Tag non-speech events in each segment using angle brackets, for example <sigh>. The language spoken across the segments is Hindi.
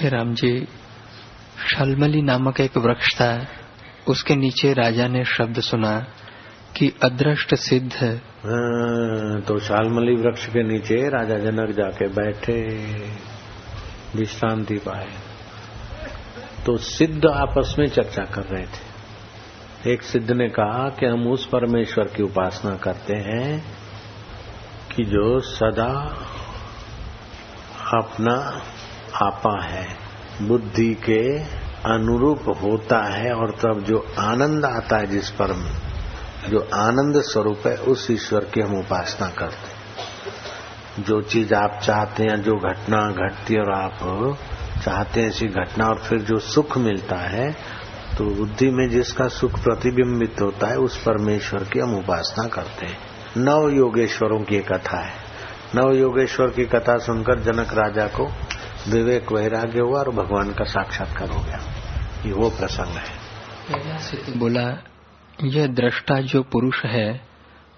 हे राम जी शलमली नामक एक वृक्ष था। उसके नीचे राजा ने शब्द सुना कि अदृष्ट सिद्ध हाँ, तो शालमली वृक्ष के नीचे राजा जनक जाके बैठे विश्रांति पाए। तो सिद्ध आपस में चर्चा कर रहे थे। एक सिद्ध ने कहा कि हम उस परमेश्वर की उपासना करते हैं कि जो सदा अपना आपा है। बुद्धि के अनुरूप होता है और तब जो आनंद आता है जिस पर जो आनंद स्वरूप है, उस ईश्वर की हम उपासना करते हैं। जो चीज़ आप चाहते हैं, जो घटना घटती है और आप चाहते हैं ऐसी घटना और फिर जो सुख मिलता है तो बुद्धि में जिसका सुख प्रतिबिंबित होता है, उस परमेश्वर की हम उपासना करते हैं। नव योगेश्वरों की कथा है। नव योगेश्वर की कथा सुनकर जनक राजा को विवेक वैराग्य हुआ और भगवान का साक्षात्कार हो गया। ये वो प्रसंग है। बोला, यह दृष्टा जो पुरुष है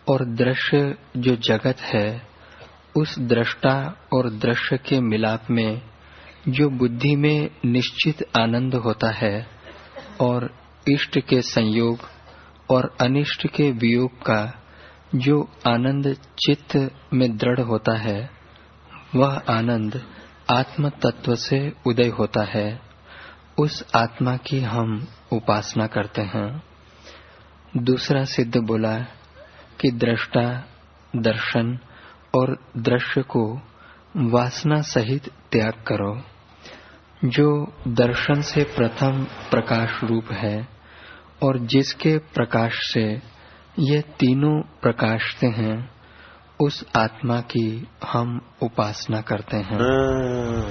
और दृश्य जो जगत है, उस दृष्टा और दृश्य के मिलाप में जो बुद्धि में निश्चित आनंद होता है और इष्ट के संयोग और अनिष्ट के वियोग का जो आनंद चित्त में दृढ़ होता है, वह आनंद आत्म तत्व से उदय होता है, उस आत्मा की हम उपासना करते हैं। दूसरा सिद्ध बोला कि दृष्टा, दर्शन और दृश्य को वासना सहित त्याग करो। जो दर्शन से प्रथम प्रकाश रूप है और जिसके प्रकाश से ये तीनों प्रकाशते हैं उस आत्मा की हम उपासना करते हैं। हाँ।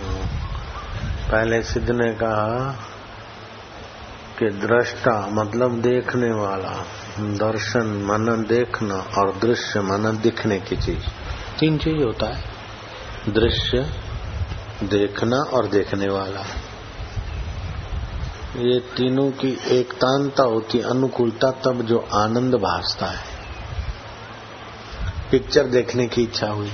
पहले सिद्ध ने कहा कि दृष्टा मतलब देखने वाला, दर्शन मन देखना और दृश्य मन दिखने की चीज़। तीन चीज़ होता है, दृश्य, देखना और देखने वाला। ये तीनों की एकतांता होती, अनुकूलता, तब जो आनंद भासता है। पिक्चर देखने की इच्छा हुई।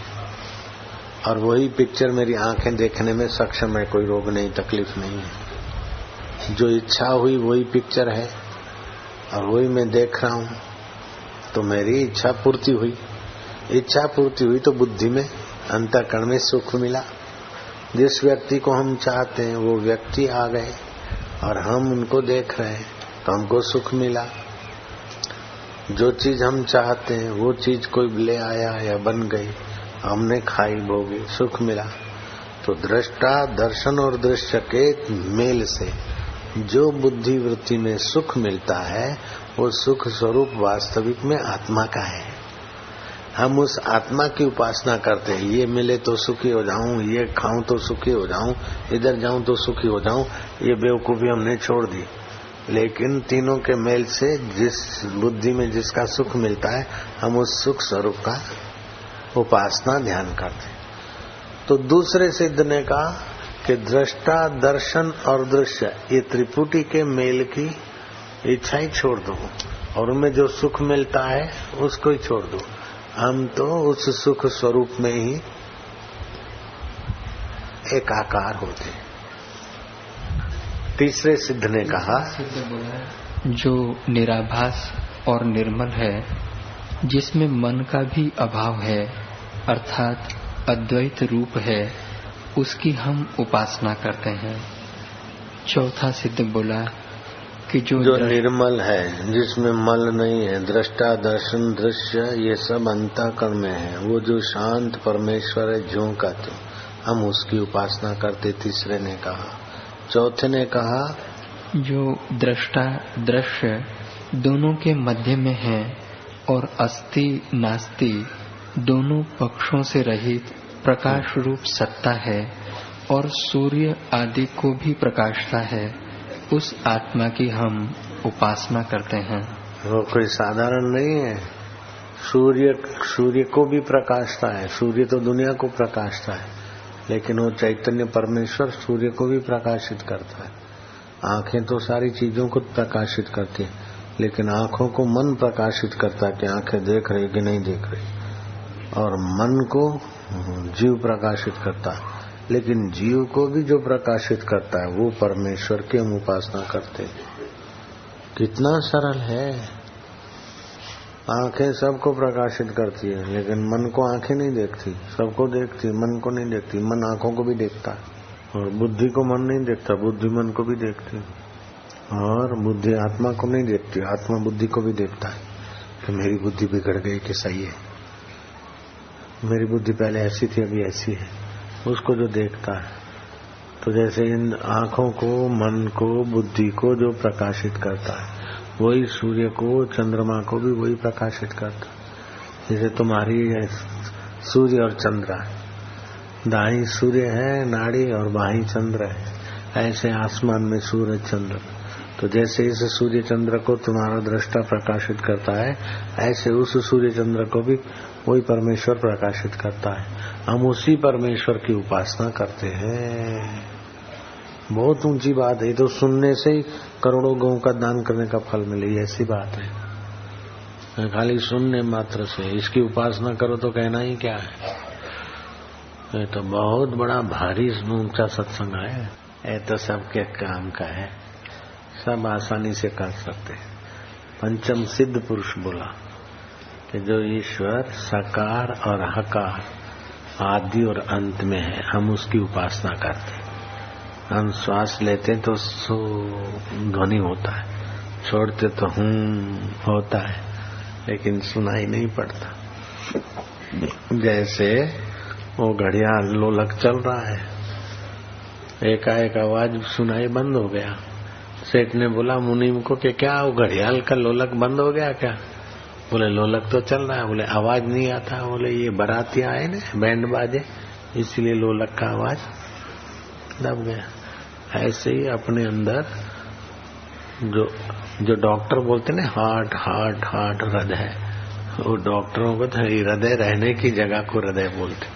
और वही पिक्चर मेरी आँखें देखने में सक्षम है, कोई रोग नहीं, तकलीफ़ नहीं है। जो इच्छा हुई वही पिक्चर है, और वही मैं देख रहा हूँ। तो मेरी इच्छा पूर्ति हुई। इच्छा पूर्ति हुई तो बुद्धि में, अंतकरण में सुख मिला। जिस व्यक्ति को हम चाहते हैं, वो व्यक्ति आ गए, और हम उनको देख रहे हैं तो हमको सुख मिला। जो चीज़ हम चाहते हैं, वो चीज़ कोई ले आया या बन गई, हमने खाई भोगी, सुख मिला। तो दृष्टा दर्शन और दृश्य के मेल से जो बुद्धि वृत्ति में सुख मिलता है, वो सुख स्वरूप वास्तविक में आत्मा का है। हम उस आत्मा की उपासना करते हैं, ये मिले तो सुखी हो जाऊँ, ये खाऊं तो सुखी हो जाऊँ, इधर जाऊँ तो सुखी हो जाऊँ, ये बेवकूफ़ी हमने छोड़ दी। लेकिन तीनों के मेल से जिस बुद्धि में जिसका सुख मिलता है, हम उस सुख स्वरूप का उपासना ध्यान करते तो दूसरे सिद्ध ने कहा कि दृष्टा, दर्शन और दृश्य, ये त्रिपुटी के मेल की इच्छा ही छोड़ दो और उनमें जो सुख मिलता है, उसको ही छोड़ दो। हम तो उस सुख स्वरूप में ही एकाकार होते तीसरे सिद्ध ने कहा जो निराभास और निर्मल है जिसमें मन का भी अभाव है अर्थात अद्वैत रूप है उसकी हम उपासना करते हैं। चौथा सिद्ध बोला कि जो जो निर्मल है जिसमें मल नहीं है दृष्टा दर्शन दृश्य ये सब अंताकरण में है। वो जो शांत परमेश्वर है जो का तो हम उसकी उपासना करते तीसरे ने कहा। चौथे ने कहा जो दृष्टा दृश्य दोनों के मध्य में है और अस्थि नास्ति दोनों पक्षों से रहित प्रकाश रूप सत्ता है और सूर्य आदि को भी प्रकाशता है उस आत्मा की हम उपासना करते हैं। वो कोई साधारण नहीं है। सूर्य सूर्य को भी प्रकाशता है। सूर्य तो दुनिया को प्रकाशता है। लेकिन वो चैतन्य परमेश्वर सूर्य को भी प्रकाशित करता है। आँखें तो सारी चीज़ों को प्रकाशित करती है, लेकिन आँखों को मन प्रकाशित करता है कि आँखें देख रही कि नहीं देख रही। और मन को जीव प्रकाशित करता है, लेकिन जीव को भी जो प्रकाशित करता है, वो परमेश्वर की हम उपासना करते हैं। कितना सरल है। आँखें सबको प्रकाशित करती है, लेकिन मन को आँखें नहीं देखती। सबको देखती, मन को नहीं देखती। मन आँखों को भी देखता है और बुद्धि को मन नहीं देखता, बुद्धि मन को भी देखती और बुद्धि आत्मा को नहीं देखती, आत्मा बुद्धि को भी देखता है कि मेरी बुद्धि बिगड़ गई कि सही है। मेरी बुद्धि पहले ऐसी थी, अभी ऐसी है। उसको जो देखता है तो जैसे इन आँखों को, मन को, बुद्धि को जो प्रकाशित करता है वही सूर्य को, चंद्रमा को भी वही प्रकाशित करता। जैसे तुम्हारी सूर्य और चंद्र है। दाई सूर्य है, नाड़ी और बाही चंद्र है। ऐसे आसमान में सूर्य, चंद्र। तो जैसे इस सूर्य, चंद्र को तुम्हारा दृष्टा प्रकाशित करता है, ऐसे उस सूर्य, चंद्र को भी वही परमेश्वर प्रकाशित करता है। हम उसी परमेश्वर की उपासना करते हैं। बहुत ऊँची बात है। तो सुनने से ही करोड़ों गौ का दान करने का फल मिले ऐसी बात है। खाली सुनने मात्र से, इसकी उपासना करो तो कहना ही क्या है। ये तो बहुत बड़ा भारी ऊँचा सत्संग है। ये तो सबके काम का है। सब आसानी से कर सकते पंचम सिद्ध पुरुष बोला कि जो ईश्वर सकार और हकार आदि और अंत में है, हम उसकी उपासना करते हम श्वास लेते तो सो ध्वनि होता है। छोड़ते तो हूँ होता है, लेकिन सुनाई नहीं पड़ता। जैसे वो घड़ियाल लोलक चल रहा है, एकाएक आवाज़ सुनाई बंद हो गया। सेठ ने बोला मुनीम को कि क्या, वो घड़ियाल का लोलक बंद हो गया क्या? बोले, लोलक तो चल रहा है। बोले, आवाज़ नहीं आता। बोले, ये बरातियाँ आए ना, बैंड बाजे, इसलिए लोलक का आवाज़ दब गया ऐसे ही अपने अंदर जो जो डॉक्टर बोलते ना हार्ट हार्ट हार्ट हृदय। वो डॉक्टरों को तो हृदय रहने की जगह को हृदय बोलते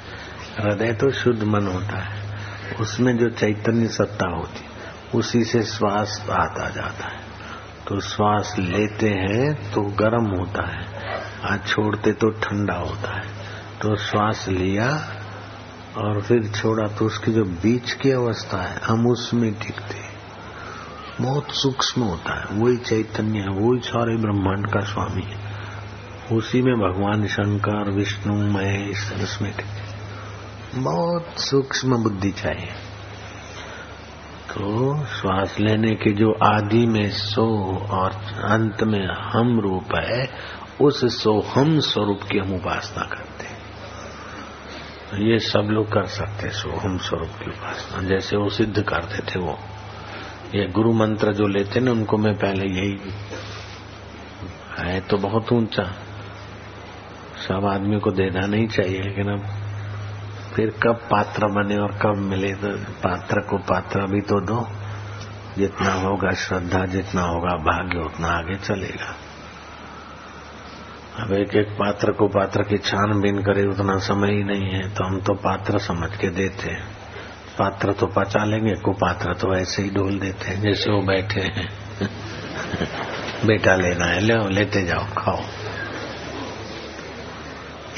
हृदय तो शुद्ध मन होता है। उसमें जो चैतन्य सत्ता होती उसी से श्वास आता जाता है। तो श्वास लेते हैं तो गर्म होता है, आज छोड़ते तो ठंडा होता है। तो श्वास लिया और फिर छोड़ा तो उसकी जो बीच की अवस्था है, हम उसमें टिकते बहुत सूक्ष्म होता है, वही चैतन्य है, वही सारे ब्रह्मांड का स्वामी है। उसी में भगवान शंकर, विष्णु, महेश उसमें टिकते बहुत सूक्ष्म बुद्धि चाहिए। तो श्वास लेने के जो आदि में सो और अंत में हम रूप है, उस सो हम स्वरूप की हम उपासना करते ये सब लोग कर सकते सोहम स्वरूप की उपासना। जैसे वो सिद्ध करते थे वो। ये गुरु मंत्र जो लेते ना, उनको मैं पहले यही है तो बहुत ऊँचा। सब आदमी को देना नहीं चाहिए, लेकिन अब फिर कब पात्र बने और कब मिले तो पात्र को पात्र भी तो दो। जितना होगा श्रद्धा, जितना होगा भाग्य, उतना आगे चलेगा। अब एक एक पात्र को पात्र की छानबीन करे, उतना समय ही नहीं है तो हम तो पात्र समझ के देते हैं। पात्र तो पचा लेंगे को पात्र तो ऐसे ही डोल देते हैं, जैसे वो बैठे हैं। <laughs> बेटा लेना है, ले लेते जाओ, खाओ।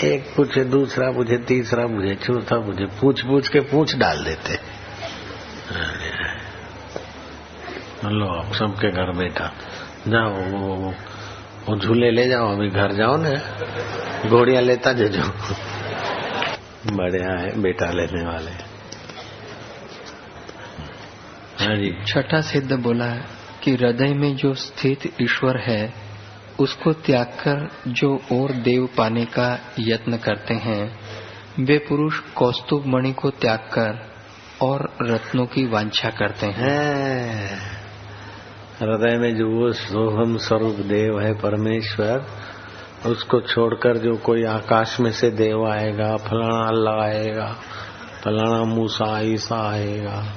एक पूछे, दूसरा पूछे, तीसरा पूछे, चौथा पूछे पूछ पूछ के पूछ डाल देते लो, आप सबके घर बेटा जाओ वो वो। झूले ले जाओ अभी घर जाओ ना। घोड़िया लेता जो बढ़िया है बेटा लेने वाले। हाँ जी। छठा सिद्ध बोला कि हृदय में जो स्थित ईश्वर है उसको त्याग कर जो और देव पाने का यत्न करते हैं वे पुरुष कौस्तुभ मणि को त्याग कर और रत्नों की वांछा करते हैं। हृदय में जो वो सोहम स्वरूप देव है परमेश्वर, उसको छोड़कर जो कोई आकाश में से देव आएगा, फलाना अल्लाह आएगा, फलाना मूसा, ईसा आएगा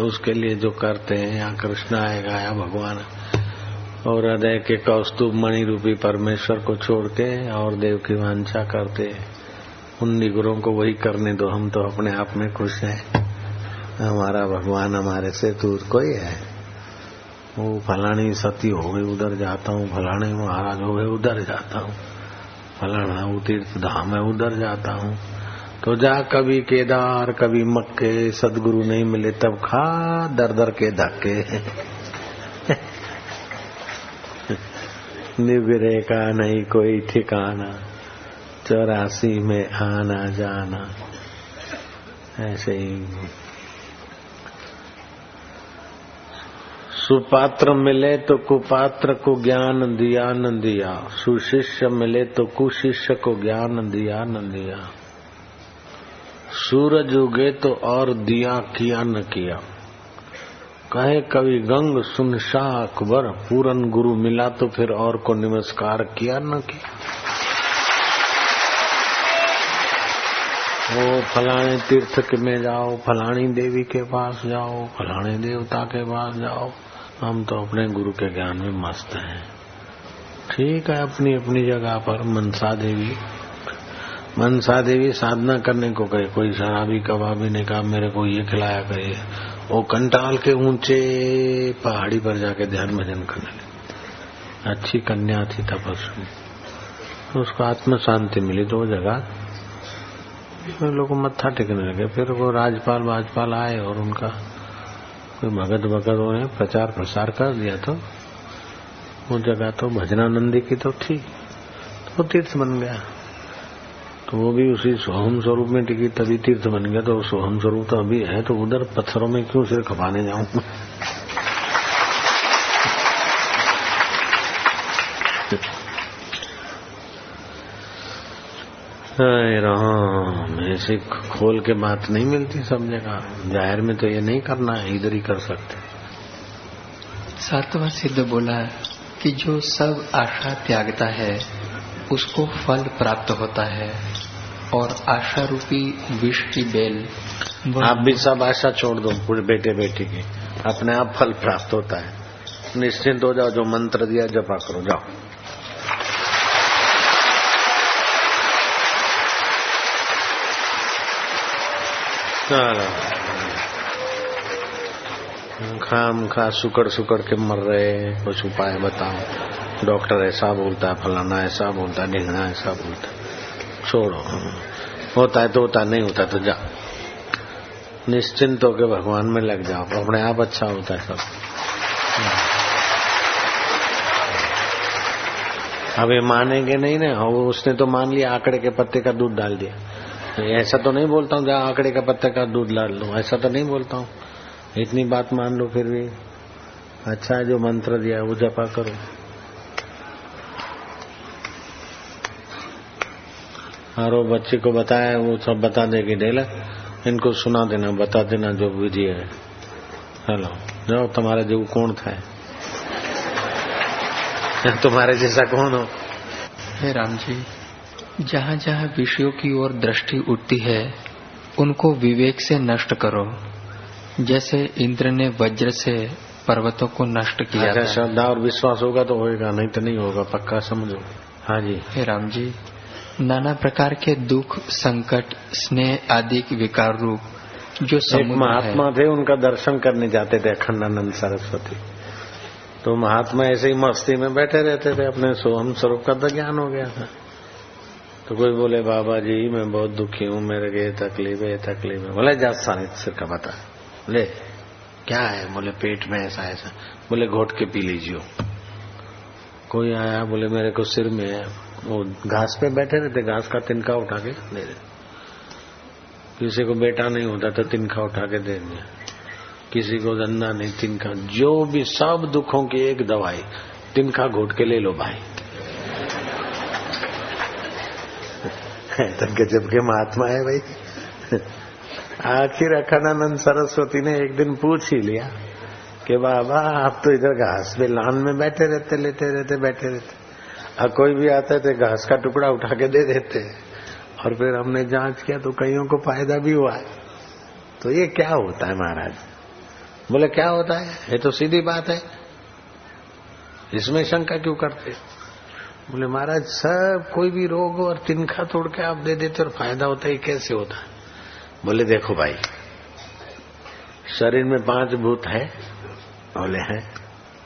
उसके लिए जो करते हैं या कृष्ण आएगा या भगवान। और हृदय के कौस्तुभ मणि रूपी परमेश्वर को छोड़ के और देव की वांछा करते उन निगुरों को वही करने दो, हम तो अपने आप में खुश हैं। हमारा भगवान हमारे से दूर कोई है। वो फलानी सती हो गई, उधर जाता हूँ फलाने महाराज हो गए, उधर जाता हूँ। फलाना वो तीर्थ धाम है, उधर जाता हूँ। तो जा कभी केदार, कभी मक्के, सदगुरु नहीं मिले, तब खा, दर दर के धक्के। <laughs> निबरे का नहीं कोई ठिकाना, चौरासी में आना जाना। ऐसे ही। सुपात्र मिले तो कुपात्र को ज्ञान दिया न दिया सुशिष्य मिले तो कुशिष्य को ज्ञान दिया न दिया सूरज उगे तो और दिया किया, न किया। कहे कवि, गंग सुन शाह अकबर, पूरन गुरु मिला तो फिर और को नमस्कार किया, न किया। वो फलाने तीर्थ में जाओ, फलानी देवी के पास जाओ, फलाने देवता के पास जाओ। हम तो अपने गुरु के ज्ञान में मस्त हैं। ठीक है, अपनी अपनी जगह पर मनसा देवी। मनसा देवी साधना करने को कहे। कोई शराबी, कबाबी ने कहा, मेरे को ये खिलाया करिए। वो कंटाल के ऊँचे पहाड़ी पर जाके ध्यान भजन करने लगे। अच्छी कन्या थी तपस्वी। उसको आत्म शांति मिली दो जगह। लोग मत्था टेकने लगे। फिर वो राजपाल, वाजपाल आए और उनका कोई मगध भगत ने प्रचार प्रसार कर दिया तो वो जगह तो भजनानंदी की तो थी तो तीर्थ बन गया। तो वो भी उसी सोहम स्वरूप में टिकी, तभी तीर्थ बन गया तो सोहम स्वरूप तो अभी है तो उधर पत्थरों में क्यों सिर खपाने जाऊँ? राम ऐसे खोल के बात नहीं मिलती सब जगह ज़ाहिर में तो ये नहीं करना है इधर ही कर सकते सातवां सिद्ध बोला कि जो सब आशा त्यागता है उसको फल प्राप्त होता है और आशा रूपी विष की बेल आप भी सब आशा छोड़ दो पूरे बेटे बेटे की। अपने आप फल प्राप्त होता है। निश्चिंत हो जाओ जो मंत्र दिया जपा करो जाओ। खाम खा सुकड़ सुकड़ के मर रहे कुछ उपाय बताओ। डॉक्टर ऐसा बोलता है, फलाना ऐसा बोलता है, ढिंगना ऐसा बोलता छोड़ो। होता है तो होता है, नहीं होता तो जा निश्चिंत होकर भगवान में लग जाओ। अपने आप अच्छा होता है सब। अब ये मानेंगे नहीं ना? उसने तो मान लिया, आंकड़े के पत्ते का दूध डाल दिया। ऐसा तो नहीं बोलता हूँ, जहाँ आंकड़े का पत्ते का दूध ला लो, ऐसा तो नहीं बोलता हूँ। इतनी बात मान लो फिर भी। अच्छा है जो मंत्र दिया वो जपा करो। और वो बच्चे को बताया, वो सब बता देगी डेला, इनको सुना देना, बता देना जो विधि है। हेलो, जाओ, तुम्हारे जो कौन था? <laughs> तुम्हारे जैसा कौन हो? हे राम जी। जहाँ जहाँ विषयों की ओर दृष्टि उठती है उनको विवेक से नष्ट करो। जैसे इंद्र ने वज्र से पर्वतों को नष्ट किया अच्छा, श्रद्धा और विश्वास होगा तो होएगा नहीं तो नहीं होगा पक्का समझो। हाँ जी। हे राम जी नाना प्रकार के दुख संकट स्नेह आदि विकार रूप जो एक महात्मा थे उनका दर्शन करने जाते थे अखंडानंद सरस्वती। तो महात्मा ऐसे ही मस्ती में बैठे रहते थे अपने सोहम स्वरूप का तो ज्ञान हो गया था। तो कोई बोले, बाबा जी, मैं बहुत दुखी हूँ, मेरे के तकलीफ़ है तकलीफ़ है। बोले, जा सारे सिर का बता बोले, क्या है? बोले, पेट में ऐसा ऐसा। बोले, घोट के पी लीजिए कोई आया, बोले, मेरे को सिर में है। वो घास पे बैठे रहते, घास का तिनका उठा के दे दे। किसी को बेटा नहीं होता तो तिनका उठा के दे दिया। किसी को धंधा नहीं, तिनका जो भी सब दुखों की एक दवाई, तिनका घोट के ले लो भाई। तो गजब के महात्मा है भाई। आखिर अखंडानंद सरस्वती ने एक दिन पूछ ही लिया कि बाबा, आप तो इधर घास पे लान में बैठे रहते, लेटे रहते, बैठे रहते। और कोई भी आता है तो घास का टुकड़ा उठा के दे देते। और फिर हमने जाँच किया तो कईयों को फ़ायदा भी हुआ है। तो ये क्या होता है महाराज? बोले, क्या होता है? ये तो सीधी बात है। इसमें शंका क्यों करते? बोले, महाराज, सब कोई भी रोग और तिनखा तोड़ के आप दे देते और फ़ायदा होता है कैसे होता है? बोले, देखो भाई, शरीर में पाँच भूत है, बोले हैं,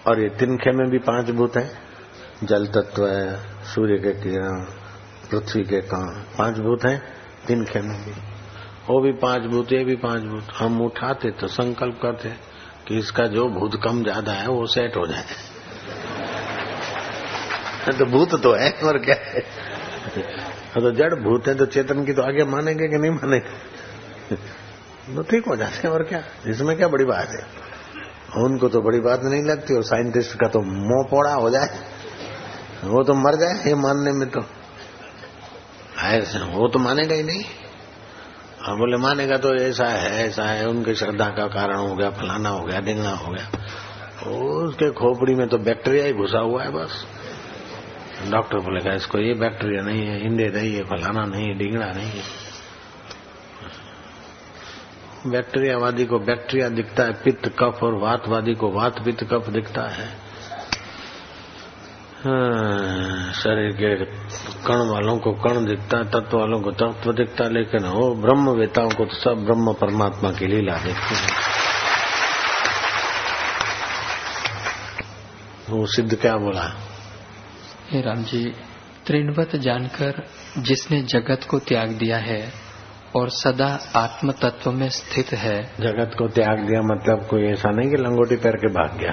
और ये तिनखे में भी पाँच भूत है। जल तत्व है, सूर्य के किरण, पृथ्वी के कण पाँच भूत हैं, तिनखे में भी। वो भी पाँच भूत, ये भी पाँच भूत। हम उठाते तो संकल्प करते कि इसका जो भूत कम ज़्यादा है, वो सेट हो जाए। तो भूत तो है, और क्या है? तो जड़ भूत है तो चेतन की तो आगे मानेंगे कि नहीं मानेंगे? तो ठीक हो जाते हैं, और क्या? इसमें क्या बड़ी बात है? उनको तो बड़ी बात नहीं लगती, और साइंटिस्ट का तो मोह पोड़ा हो जाए। वो तो मर जाए ये मानने में तो। ऐसे, वो तो मानेगा ही नहीं। और बोले, मानेगा तो ऐसा है ऐसा है, उनकी श्रद्धा का कारण हो गया, फलाना हो गया डिंगना हो गया। उसके खोपड़ी में तो बैक्टीरिया ही घुसा हुआ है बस। डॉक्टर बोलेगा इसको ये बैक्टीरिया नहीं है इंडे नहीं है फलाना नहीं है डिंगड़ा नहीं है। बैक्टीरियावादी को बैक्टीरिया दिखता है पित्त कफ और वातवादी को वात पित्त कफ दिखता है। हाँ, शरीर के कण वालों को कण दिखता है तत्व वालों को तत्व दिखता है लेकिन वो ब्रह्म वेताओं को तो सब ब्रह्म परमात्मा की लीला देखते हैं। वो सिद्ध क्या बोला? हे राम जी त्रिणवत जानकर जिसने जगत को त्याग दिया है और सदा आत्म तत्व में स्थित है। जगत को त्याग दिया मतलब कोई ऐसा नहीं कि लंगोटी पैर के भाग गया।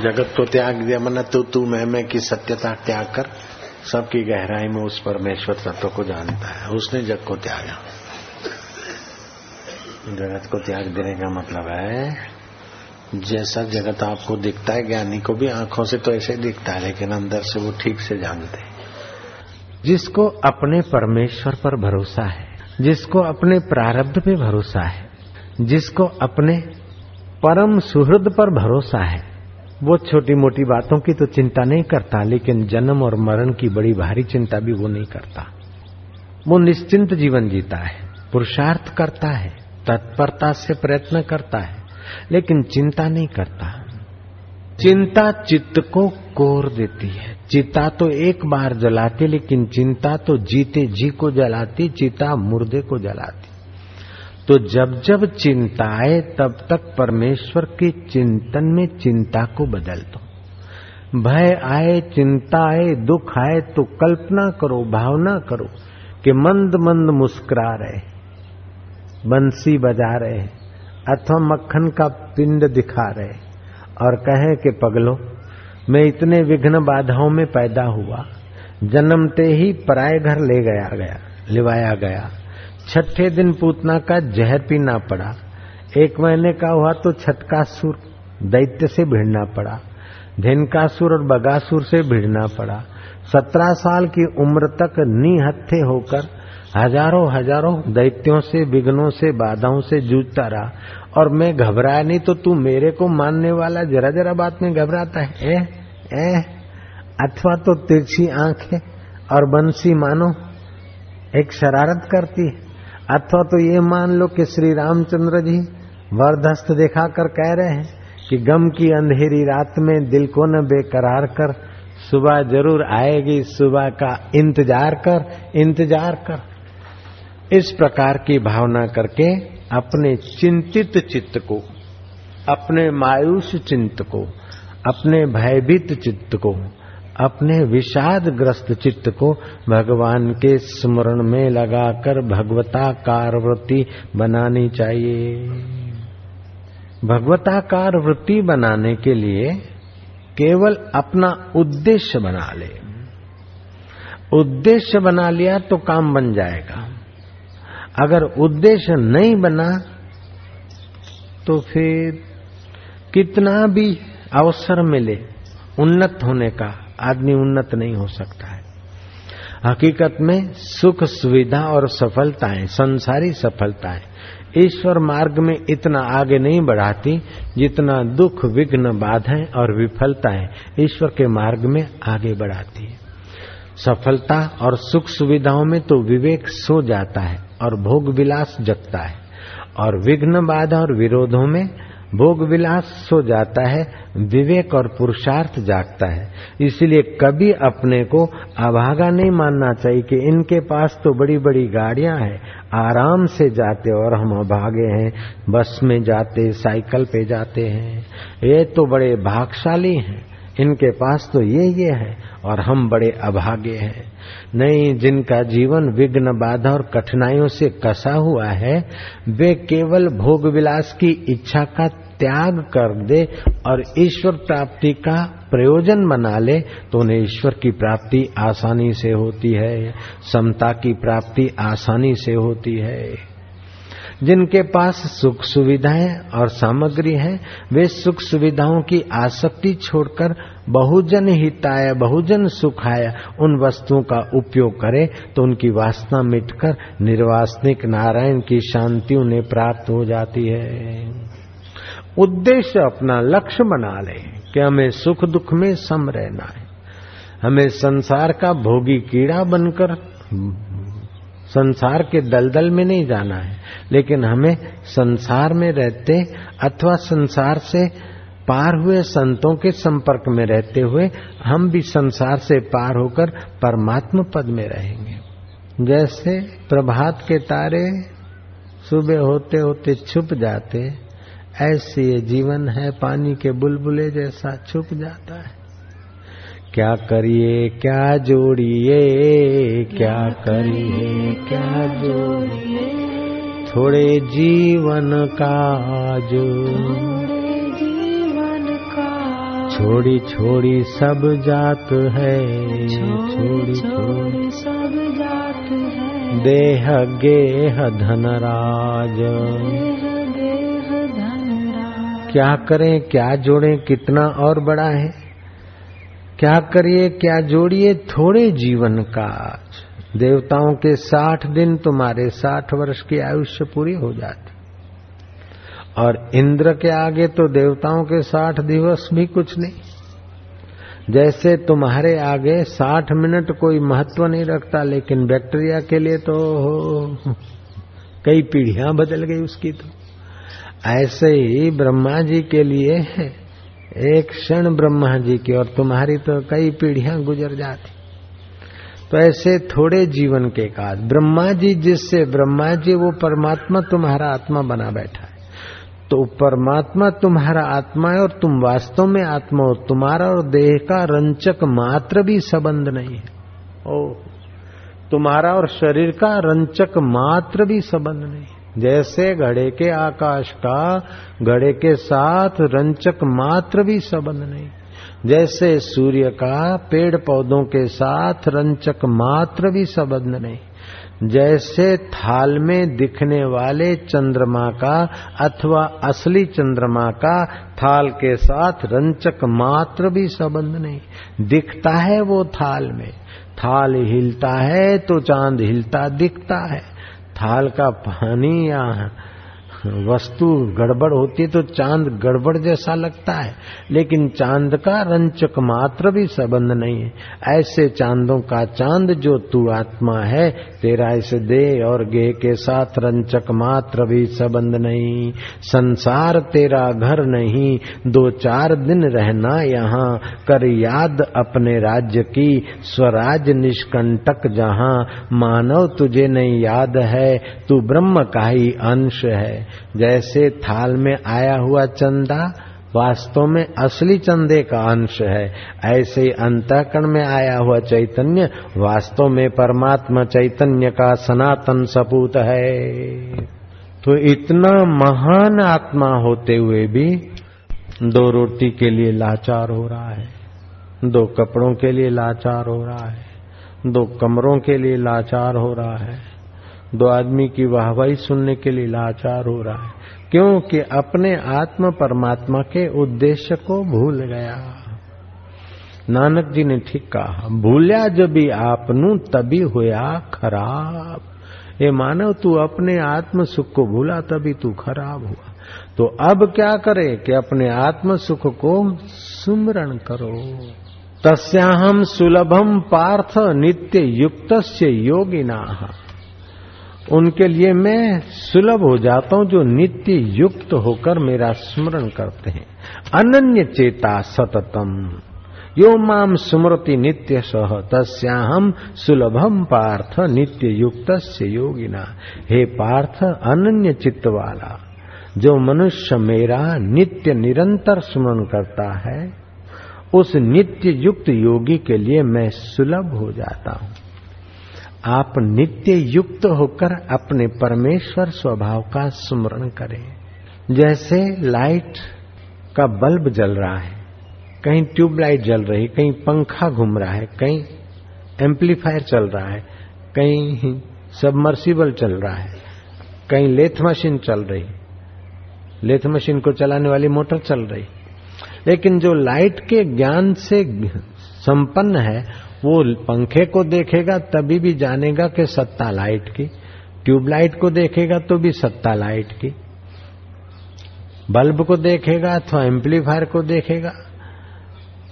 जगत को त्याग दिया मना तू तू, मैं मैं की सत्यता त्याग कर, सबकी गहराई में उस परमेश्वर तत्व को जानता है। उसने जग को त्यागा। जगत को त्याग देने का मतलब है जैसा जगत आपको दिखता है, ज्ञानी को भी आँखों से तो ऐसे दिखता है, लेकिन अंदर से वो ठीक से जानते हैं। जिसको अपने परमेश्वर पर भरोसा है, जिसको अपने प्रारब्ध पे भरोसा है, जिसको अपने परम सुहृद पर भरोसा है, वो छोटी मोटी बातों की तो चिंता नहीं करता, लेकिन जन्म और मरण की बड़ी भारी चिंता भी वो नहीं करता। वो निश्चिंत जीवन जीता है, पुरुषार्थ करता है, तत्परता से प्रयत्न करता है लेकिन चिंता नहीं करता। चिंता चित्त को कोर देती है। चिता तो एक बार जलाती, लेकिन चिंता तो जीते जी को जलाती, चिता मुर्दे को जलाती। तो जब जब चिंता आए, तब तक परमेश्वर के चिंतन में चिंता को बदल दो। भय आए, चिंता आए, दुख आए तो कल्पना करो, भावना करो कि मंद मंद मुस्कुरा रहे बंसी बजा रहे अथवा मक्खन का पिंड दिखा रहे और कहे कि पगलो, मैं इतने विघ्न बाधाओं में पैदा हुआ। जन्मते ही पराए घर ले गया गया, लिवाया गया। छठे दिन पूतना का जहर पीना पड़ा। एक महीने का हुआ तो छटकासुर दैत्य से भिड़ना पड़ा। धेनकासुर और बगासुर से भिड़ना पड़ा। सत्रह साल की उम्र तक निहत्थे होकर हज़ारों हज़ारों दैत्यों से विघ्नों से बाधाओं से जूझता रहा। और मैं घबराया नहीं तो तू मेरे को मानने वाला जरा जरा बात में घबराता है। ए, ए, अथवा तो तिरछी आँखें और बंसी मानो एक शरारत करती है। अथवा तो ये मान लो कि श्री रामचंद्र जी वरदस्त दिखाकर कह रहे हैं कि गम की अंधेरी रात में दिल को न बेकरार कर सुबह ज़रूर आएगी सुबह का इंतज़ार कर इंतज़ार कर। इस प्रकार की भावना करके अपने चिंतित चित्त को, अपने मायूस चित्त को, अपने भयभीत चित्त को, अपने विषाद ग्रस्त चित्त को भगवान के स्मरण में लगाकर भगवताकार वृत्ति बनानी चाहिए। भगवताकार वृत्ति बनाने के लिए केवल अपना उद्देश्य बना ले। उद्देश्य बना लिया तो काम बन जाएगा। अगर उद्देश्य नहीं बना तो फिर कितना भी अवसर मिले उन्नत होने का, आदमी उन्नत नहीं हो सकता है। हकीकत में सुख सुविधा और सफलताएँ, संसारी सफलताएँ, ईश्वर मार्ग में इतना आगे नहीं बढ़ाती जितना दुख, विघ्न, बाधाएँ और विफलताएँ ईश्वर के मार्ग में आगे बढ़ाती है। सफलता और सुख सुविधाओं में तो विवेक सो जाता है। और भोग विलास जगता है। और विघ्न बाधा और विरोधों में भोग विलास सो जाता है, विवेक और पुरुषार्थ जागता है। इसलिए कभी अपने को अभागा नहीं मानना चाहिए कि इनके पास तो बड़ी बड़ी गाड़ियाँ हैं, आराम से जाते और हम अभागे हैं, बस में जाते, साइकिल पे जाते हैं। ये तो बड़े भागशाली हैं, इनके पास तो ये ये है और हम बड़े अभागे हैं। नहीं जिनका जीवन विघ्न बाधा और कठिनाइयों से कसा हुआ है, वे केवल भोग विलास की इच्छा का त्याग कर दे और ईश्वर प्राप्ति का प्रयोजन बना ले तो उन्हें ईश्वर की प्राप्ति आसानी से होती है, समता की प्राप्ति आसानी से होती है। जिनके पास सुख सुविधाएँ और सामग्री है, वे सुख सुविधाओं की आसक्ति छोड़कर बहुजन हिताय, बहुजन सुखाय उन वस्तुओं का उपयोग करे तो उनकी वासना मिटकर निर्वासनिक नारायण की शांति उन्हें प्राप्त हो जाती है। उद्देश्य अपना लक्ष्य बना ले कि हमें सुख दुख में सम रहना है। हमें संसार का भोगी कीड़ा बनकर संसार के दलदल में नहीं जाना है, लेकिन हमें संसार में रहते अथवा संसार से पार हुए संतों के संपर्क में रहते हुए, हम भी संसार से पार होकर परमात्म पद में रहेंगे। जैसे प्रभात के तारे सुबह होते होते छुप जाते, ऐसे जीवन है, पानी के बुलबुले जैसा छुप जाता है। क्या करिए क्या जोड़िए क्या करिए क्या जोड़िए। थोड़े जीवन का जो जीवन का। छोड़ी छोड़ी सब जात है छोड़ी छोड़ी सब जात है। देह गेह धनराज देह देह धनराज क्या करें क्या जोड़ें कितना और बड़ा है? क्या करिए, क्या जोड़िए, थोड़े जीवन का देवताओं के साठ दिन तुम्हारे साठ वर्ष की आयुष्य पूरी हो जाती। और इंद्र के आगे तो देवताओं के साठ दिवस भी कुछ नहीं। जैसे तुम्हारे आगे साठ मिनट कोई महत्व नहीं रखता, लेकिन बैक्टीरिया के लिए तो कई पीढ़ियाँ बदल गई उसकी तो। ऐसे ही ब्रह्मा जी के लिए एक क्षण ब्रह्मा जी की और तुम्हारी तो कई पीढ़ियाँ गुजर जाती। तो ऐसे थोड़े जीवन के काज ब्रह्मा जी जिससे, ब्रह्मा जी वो परमात्मा तुम्हारा आत्मा बना बैठा है। तो परमात्मा तुम्हारा आत्मा है और तुम वास्तव में आत्मा हो, तुम्हारा और देह का रंचक मात्र भी संबंध नहीं है। ओ, तुम्हारा और शरीर का रंचक मात्र भी संबंध नहीं। जैसे घड़े के आकाश का, घड़े के साथ रंचक मात्र भी संबंध नहीं। जैसे सूर्य का, पेड़ पौधों के साथ रंचक मात्र भी संबंध नहीं। जैसे थाल में दिखने वाले चंद्रमा का अथवा असली चंद्रमा का, थाल के साथ रंचक मात्र भी संबंध नहीं। दिखता है वो थाल में। थाल हिलता है तो चाँद हिलता दिखता है। थाल का पानी या वस्तु गड़बड़ होती है तो चाँद गड़बड़ जैसा लगता है, लेकिन चाँद का रंचक मात्र भी संबंध नहीं है। ऐसे चांदों का चाँद जो तू आत्मा है, तेरा इस दे और गेह के साथ रंचक मात्र भी संबंध नहीं। संसार तेरा घर नहीं, दो चार दिन रहना यहाँ, कर याद अपने राज्य की, स्वराज निष्कंटक जहाँ। मानव तुझे नहीं याद है, तू ब्रह्म का ही अंश है। जैसे थाल में आया हुआ चंदा वास्तव में असली चंदे का अंश है, ऐसे ही अंतकरण में आया हुआ चैतन्य वास्तव में परमात्मा चैतन्य का सनातन सपूत है। तो इतना महान आत्मा होते हुए भी दो रोटी के लिए लाचार हो रहा है, दो कपड़ों के लिए लाचार हो रहा है, दो कमरों के लिए लाचार हो रहा है दो आदमी की वाहवाही सुनने के लिए लाचार हो रहा है, क्योंकि अपने आत्म परमात्मा के उद्देश्य को भूल गया। नानक जी ने ठीक कहा, भूलिया जब भी आपनु तभी होया खराब। ये मानव, तू अपने आत्म सुख को भूला, तभी तू खराब हुआ। तो अब क्या करे कि अपने आत्म सुख को सुमरण करो। तस्याहम सुलभम पार्थ नित्य युक्त योगिना। उनके लिए मैं सुलभ हो जाता हूँ जो नित्य युक्त होकर मेरा स्मरण करते हैं। अनन्य चेता सततम। यो माम स्मृति नित्य सह, तस्याहम सुलभम पार्थ नित्य युक्त से योगिना। हे पार्थ, अनन्य चित्त वाला जो मनुष्य मेरा नित्य निरंतर स्मरण करता है, उस नित्य युक्त योगी के लिए मैं सुलभ हो जाता हूँ। आप नित्य युक्त होकर अपने परमेश्वर स्वभाव का स्मरण करें। जैसे लाइट का बल्ब जल रहा है, कहीं ट्यूबलाइट जल रही, कहीं पंखा घूम रहा है, कहीं एम्पलीफायर चल रहा है, कहीं सबमर्सिबल चल रहा है, कहीं लेथ मशीन चल रही, लेथ मशीन को चलाने वाली मोटर चल रही। लेकिन जो लाइट के ज्ञान से संपन्न है वो पंखे को देखेगा तभी भी जानेगा कि सत्ता लाइट की। ट्यूबलाइट को देखेगा तो भी सत्ता लाइट की। बल्ब को देखेगा अथवा एम्पलीफायर को देखेगा।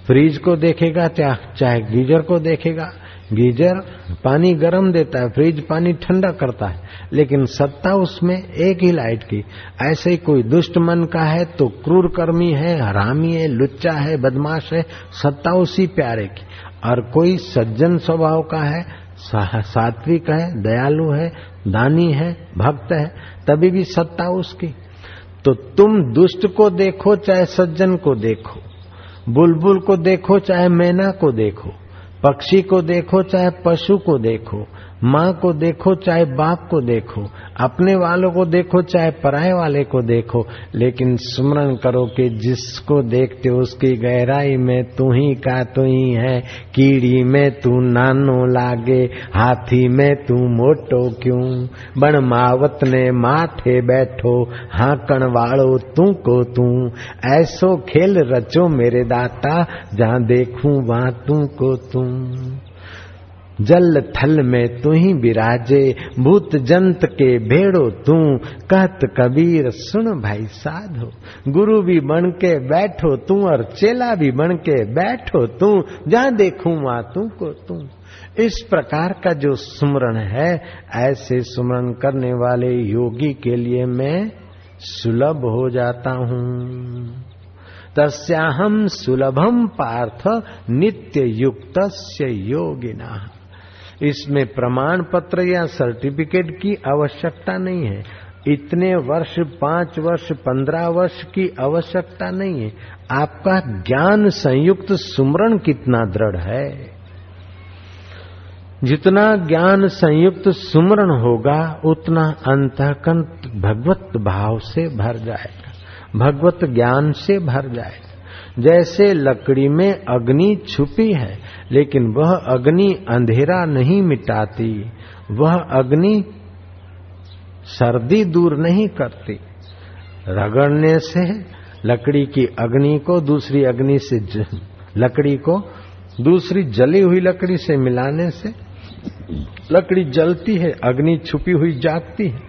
फ्रिज को देखेगा चाहे गीजर को देखेगा। गीजर पानी गर्म देता है फ्रिज पानी ठंडा करता है, लेकिन सत्ता उसमें एक ही लाइट की। ऐसे ही कोई दुष्ट मन का है तो क्रूर कर्मी है, हरामी है, लुच्चा है, बदमाश है, सत्ता उसी प्यारे की। और कोई सज्जन स्वभाव का है सात्विक है, दयालु है, दानी है, भक्त है, तभी भी सत्ता उसकी। तो तुम दुष्ट को देखो, चाहे सज्जन को देखो, बुलबुल को देखो, चाहे मैना को देखो, पक्षी को देखो, चाहे पशु को देखो माँ को देखो, चाहे बाप को देखो, अपने वालों को देखो, चाहे पराये वाले को देखो, लेकिन स्मरण करो कि जिसको देखते हो उसकी गहराई में तू ही का तू ही है, कीड़ी में तू नानो लागे, हाथी में तू मोटो क्यों? बण मावत ने माथे बैठो, हाकण वालो तू को तू। ऐसो खेल रचो मेरे दाता, जहाँ देखूँ वहाँ तू को तू। जल थल में तू ही विराजे, भूत जंत के भेड़ो तू। कहत कबीर, सुन भाई साधो, गुरु भी बन के बैठो तू और चेला भी बन के बैठो तू। जहाँ देखूँ वहाँ तू को तू। इस प्रकार का जो सुमरण है, ऐसे सुमरण करने वाले योगी के लिए मैं सुलभ हो जाता हूँ। तस्याहम सुलभम पार्थ नित्य युक्त योगिना। इसमें प्रमाण पत्र या सर्टिफिकेट की आवश्यकता नहीं है। इतने वर्ष, पाँच वर्ष, पंद्रह वर्ष की आवश्यकता नहीं है। आपका ज्ञान संयुक्त सुमरण कितना दृढ़ है? जितना ज्ञान संयुक्त सुमरण होगा, उतना अंतकन भगवत भाव से भर जाएगा। भगवत ज्ञान से भर जाएगा। जैसे लकड़ी में अग्नि छुपी है लेकिन वह अग्नि अंधेरा नहीं मिटाती। वह अग्नि सर्दी दूर नहीं करती। रगड़ने से लकड़ी की अग्नि को दूसरी अग्नि से ज, लकड़ी को दूसरी जली हुई लकड़ी से मिलाने से लकड़ी जलती है अग्नि छुपी हुई जागती है।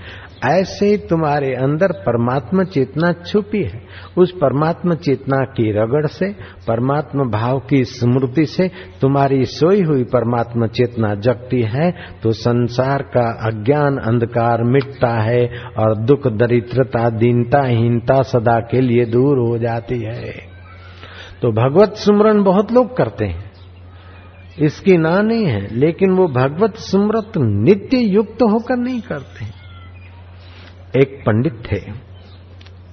ऐसे ही तुम्हारे अंदर परमात्मा चेतना छुपी है। उस परमात्मा चेतना की रगड़ से, परमात्मा भाव की स्मृति से तुम्हारी सोई हुई परमात्मा चेतना जगती है तो संसार का अज्ञान अंधकार मिटता है और दुख, दरिद्रता दीनता हीनता सदा के लिए दूर हो जाती है। तो भगवत सुमरण बहुत लोग करते हैं। इसकी ना नहीं है, लेकिन वो भगवत सुमृत नित्य युक्त होकर नहीं करते। हैं एक पंडित थे,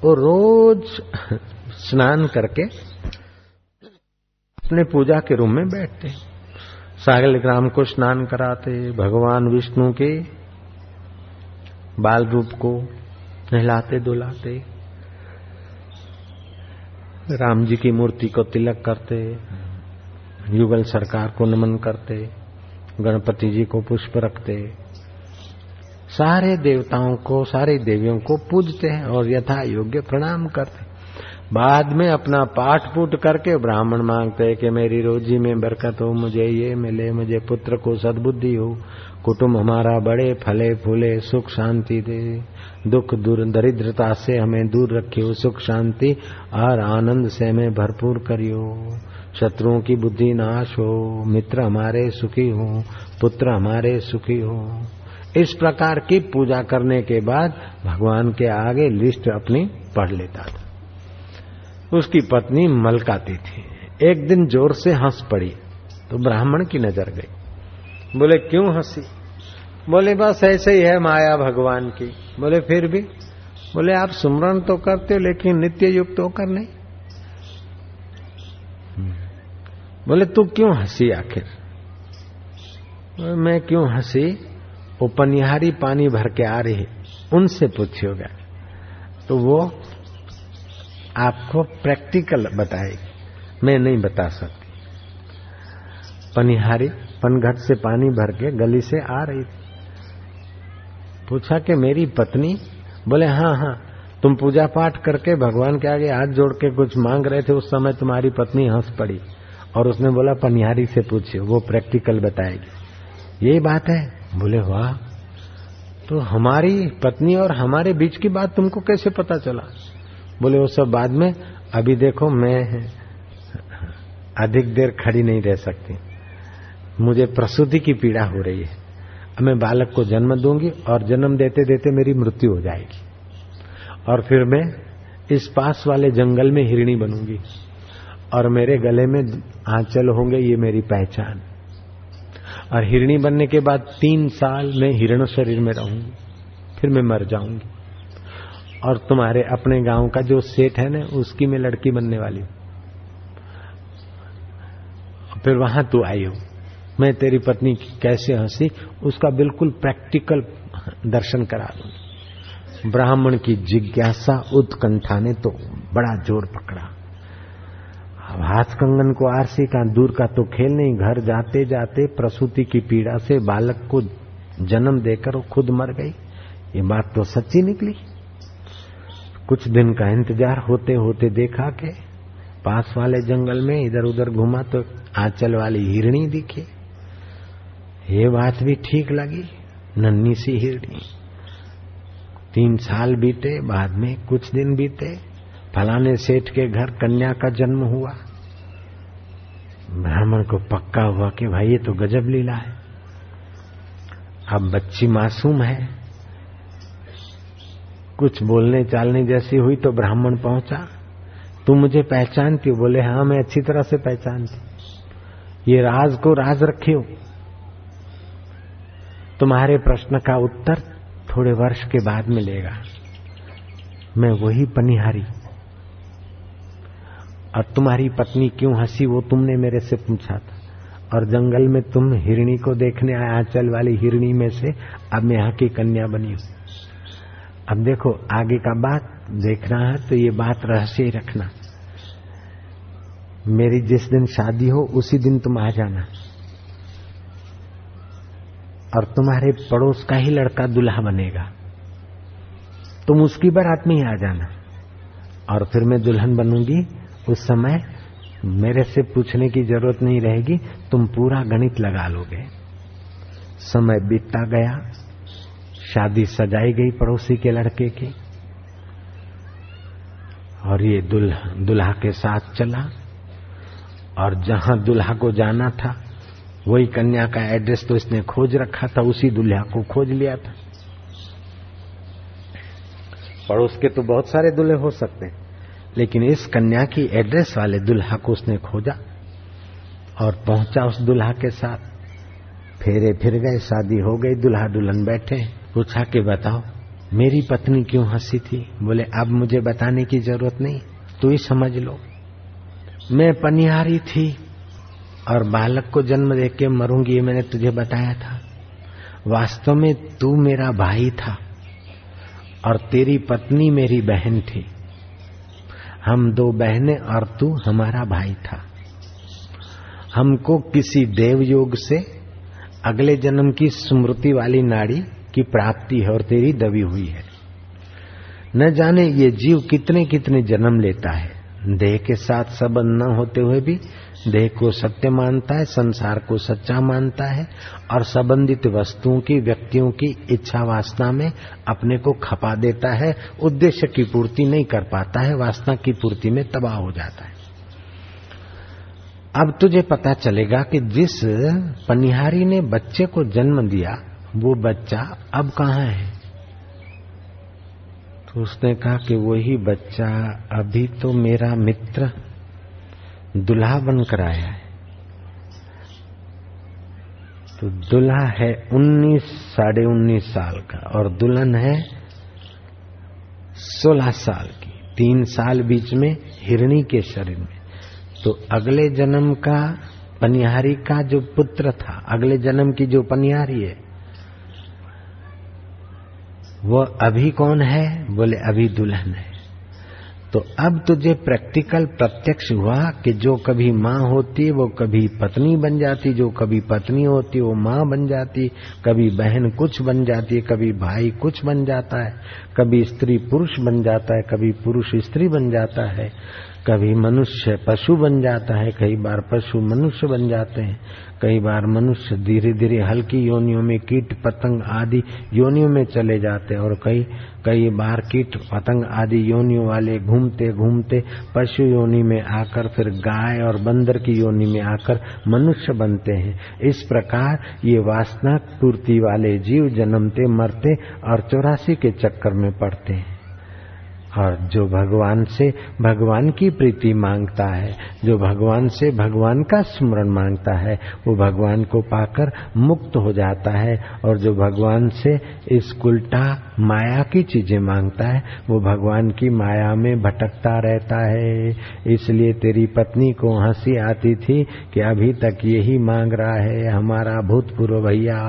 वो रोज स्नान करके अपने पूजा के रूम में बैठते। सागल ग्राम को स्नान कराते, भगवान विष्णु के बाल रूप को नहलाते दुलाते राम जी की मूर्ति को तिलक करते, युगल सरकार को नमन करते, गणपति जी को पुष्प रखते। सारे देवताओं को, सारे देवियों को पूजते हैं और यथा योग्य प्रणाम करते बाद में अपना पाठ पूट करके ब्राह्मण मांगते हैं कि मेरी रोजी में बरकत हो, मुझे ये मिले, मुझे पुत्र को सद्बुद्धि हो, कुटुंब हमारा बड़े फले फूले, सुख शांति दे। दुख दूर, दरिद्रता से हमें दूर रखियो, सुख शांति और आनंद से हमें भरपूर करियो। शत्रुओं की बुद्धि नाश हो, मित्र हमारे सुखी हो, पुत्र हमारे सुखी हो। इस प्रकार की पूजा करने के बाद भगवान के आगे लिस्ट अपनी पढ़ लेता था। उसकी पत्नी मलकाती थी। एक दिन ज़ोर से हंस पड़ी तो ब्राह्मण की नज़र गई। बोले, क्यों हँसी? बोले, बस ऐसे ही है माया भगवान की। बोले, फिर भी? बोले, आप सुमरण तो करते हो, लेकिन नित्य युक्त तो होकर नहीं। बोले, तू क्यों हँसी आखिर? मैं क्यों हँसी? वो पनिहारी पानी भर के आ रही, उनसे पूछिएगा तो वो आपको प्रैक्टिकल बताएगी। मैं नहीं बता सकती। पनिहारी पनघट से पानी भर के गली से आ रही थी। पूछा कि मेरी पत्नी? बोले हाँ हाँ तुम पूजा पाठ करके भगवान के आगे हाथ जोड़ के कुछ मांग रहे थे, उस समय तुम्हारी पत्नी हंस पड़ी। और उसने बोला, पनिहारी से पूछिए वो प्रैक्टिकल बताएगी। यही बात है। बोले, वाह तो हमारी पत्नी और हमारे बीच की बात तुमको कैसे पता चला? बोले, वो सब बाद में, अभी देखो, मैं अधिक देर खड़ी नहीं रह सकती। मुझे प्रसूति की पीड़ा हो रही है। मैं बालक को जन्म दूँगी और जन्म देते देते मेरी मृत्यु हो जाएगी। और फिर मैं इस पास वाले जंगल में हिरणी बनूँगी और मेरे गले में आंचल होंगे, ये मेरी पहचान। और हिरणी बनने के बाद तीन साल में हिरण शरीर में रहूँगी फिर मैं मर जाऊँगी। और तुम्हारे अपने गाँव का जो सेठ है ना, उसकी मैं लड़की बनने वाली हूँ। फिर वहाँ तू आई हो। मैं तेरी पत्नी कैसे हँसी, उसका बिल्कुल प्रैक्टिकल दर्शन करा दूँगी। ब्राह्मण की जिज्ञासा उत्कंठा ने तो बड़ा ज़ोर पकड़ा। अब हाथ कंगन को आरसी का दूर का तो खेल नहीं, घर जाते जाते प्रसूति की पीड़ा से बालक को जन्म देकर खुद मर गई। ये बात तो सच्ची निकली। कुछ दिन का इंतज़ार होते होते देखा के पास वाले जंगल में इधर उधर घुमा तो आंचल वाली हिरणी दिखी। ये बात भी ठीक लगी नन्नी सी हिरणी। तीन साल बीते, बाद में कुछ दिन बीते फलाने सेठ के घर कन्या का जन्म हुआ। ब्राह्मण को पक्का हुआ कि भाई ये तो गजब लीला है। अब बच्ची मासूम है। कुछ बोलने चालने जैसी हुई तो ब्राह्मण पहुँचा। तू मुझे पहचानती हो, बोले हाँ मैं अच्छी तरह से पहचानती ये राज को राज रखे हो तुम्हारे प्रश्न का उत्तर थोड़े वर्ष के बाद मिलेगा। मैं वही पनिहारी और तुम्हारी पत्नी क्यों हँसी, वो तुमने मेरे से पूछा था। और जंगल में तुम हिरणी को देखने आए, आंचल वाली हिरणी में से अब मैं यहाँ की कन्या बनी हूँ। अब देखो, आगे का बात देखना है तो ये बात रहस्य ही रखना। मेरी जिस दिन शादी हो, उसी दिन तुम आ जाना। और तुम्हारे पड़ोस का ही लड़का दुल्हा बनेगा। तुम उसकी बारात में ही आ जाना। और फिर मैं दुल्हन बनूँगी उस समय मेरे से पूछने की ज़रूरत नहीं रहेगी, तुम पूरा गणित लगा लोगे। समय बीतता गया, शादी सजाई गई पड़ोसी के लड़के की, और ये दुल्हा दुल्हा के साथ चला, और जहाँ दुल्हा को जाना था, वही कन्या का एड्रेस तो इसने खोज रखा था, उसी दुल्हा को खोज लिया था। पड़ोस के तो बहुत सारे दुल्हे हो सकते हैं। लेकिन इस कन्या की एड्रेस वाले दुल्हा को उसने खोजा और पहुँचा उस दुल्हा के साथ। फेरे फिर गए, शादी हो गई, दुल्हा दुल्हन बैठे। पूछा कि बताओ, मेरी पत्नी क्यों हँसी थी? बोले, अब मुझे बताने की ज़रूरत नहीं, तू ही समझ लो। मैं पनिहारी थी और बालक को जन्म दे के मरूँगी, ये मैंने तुझे बताया था। वास्तव में तू मेरा भाई था और तेरी पत्नी मेरी बहन थी। हम दो बहने और तू हमारा भाई था। हमको किसी देव योग से अगले जन्म की स्मृति वाली नाड़ी की प्राप्ति है और तेरी दबी हुई है। न जाने ये जीव कितने कितने जन्म लेता है। देह के साथ संबंध न होते हुए भी देह को सत्य मानता है, संसार को सच्चा मानता है और संबंधित वस्तुओं की, व्यक्तियों की इच्छा वासना में अपने को खपा देता है, उद्देश्य की पूर्ति नहीं कर पाता है, वासना की पूर्ति में तबाह हो जाता है। अब तुझे पता चलेगा कि जिस पनिहारी ने बच्चे को जन्म दिया, वो बच्चा अब कहाँ है? तो उसने कहा कि वही बच्चा अभी तो मेरा मित्र दुल्हा बनकर आया है। तो दुल्हा है उन्नीस, साढ़े उन्नीस साल का और दुल्हन है सोलह साल की। तीन साल बीच में हिरणी के शरीर में। तो अगले जन्म का पनिहारी का जो पुत्र था, अगले जन्म की जो पनिहारी है वो अभी कौन है? बोले, अभी दुल्हन है। तो अब तुझे प्रैक्टिकल प्रत्यक्ष हुआ कि जो कभी माँ होती, वो कभी पत्नी बन जाती, जो कभी पत्नी होती, वो माँ बन जाती, कभी बहन कुछ बन जाती है कभी भाई कुछ बन जाता है, कभी स्त्री पुरुष बन जाता है, कभी पुरुष स्त्री बन जाता है। कभी मनुष्य पशु बन जाता है, कई बार पशु मनुष्य बन जाते हैं, कई बार मनुष्य धीरे धीरे हल्की योनियों में कीट, पतंग आदि योनियों में चले जाते हैं और कई कई बार कीट, पतंग आदि योनियों वाले घूमते घूमते पशु योनि में आकर, फिर गाय और बंदर की योनि में आकर मनुष्य बनते हैं। इस प्रकार ये वासना, पूर्ति वाले जीव जन्मते, मरते और चौरासी के चक्कर में पड़ते हैं। और जो भगवान से, भगवान की प्रीति माँगता है, जो भगवान से भगवान का स्मरण माँगता है, वो भगवान को पाकर मुक्त हो जाता है, और जो भगवान से इस उल्टा माया की चीज़ें माँगता है, वो भगवान की माया में भटकता रहता है। इसलिए तेरी पत्नी को हँसी आती थी कि अभी तक यही मांग रहा है, हमारा भूतपूर्व भैया।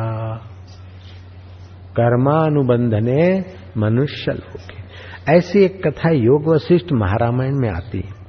कर्मानुबंधने मनुष्य लोग ऐसी एक कथा योग वशिष्ठ महारामायण में आती है।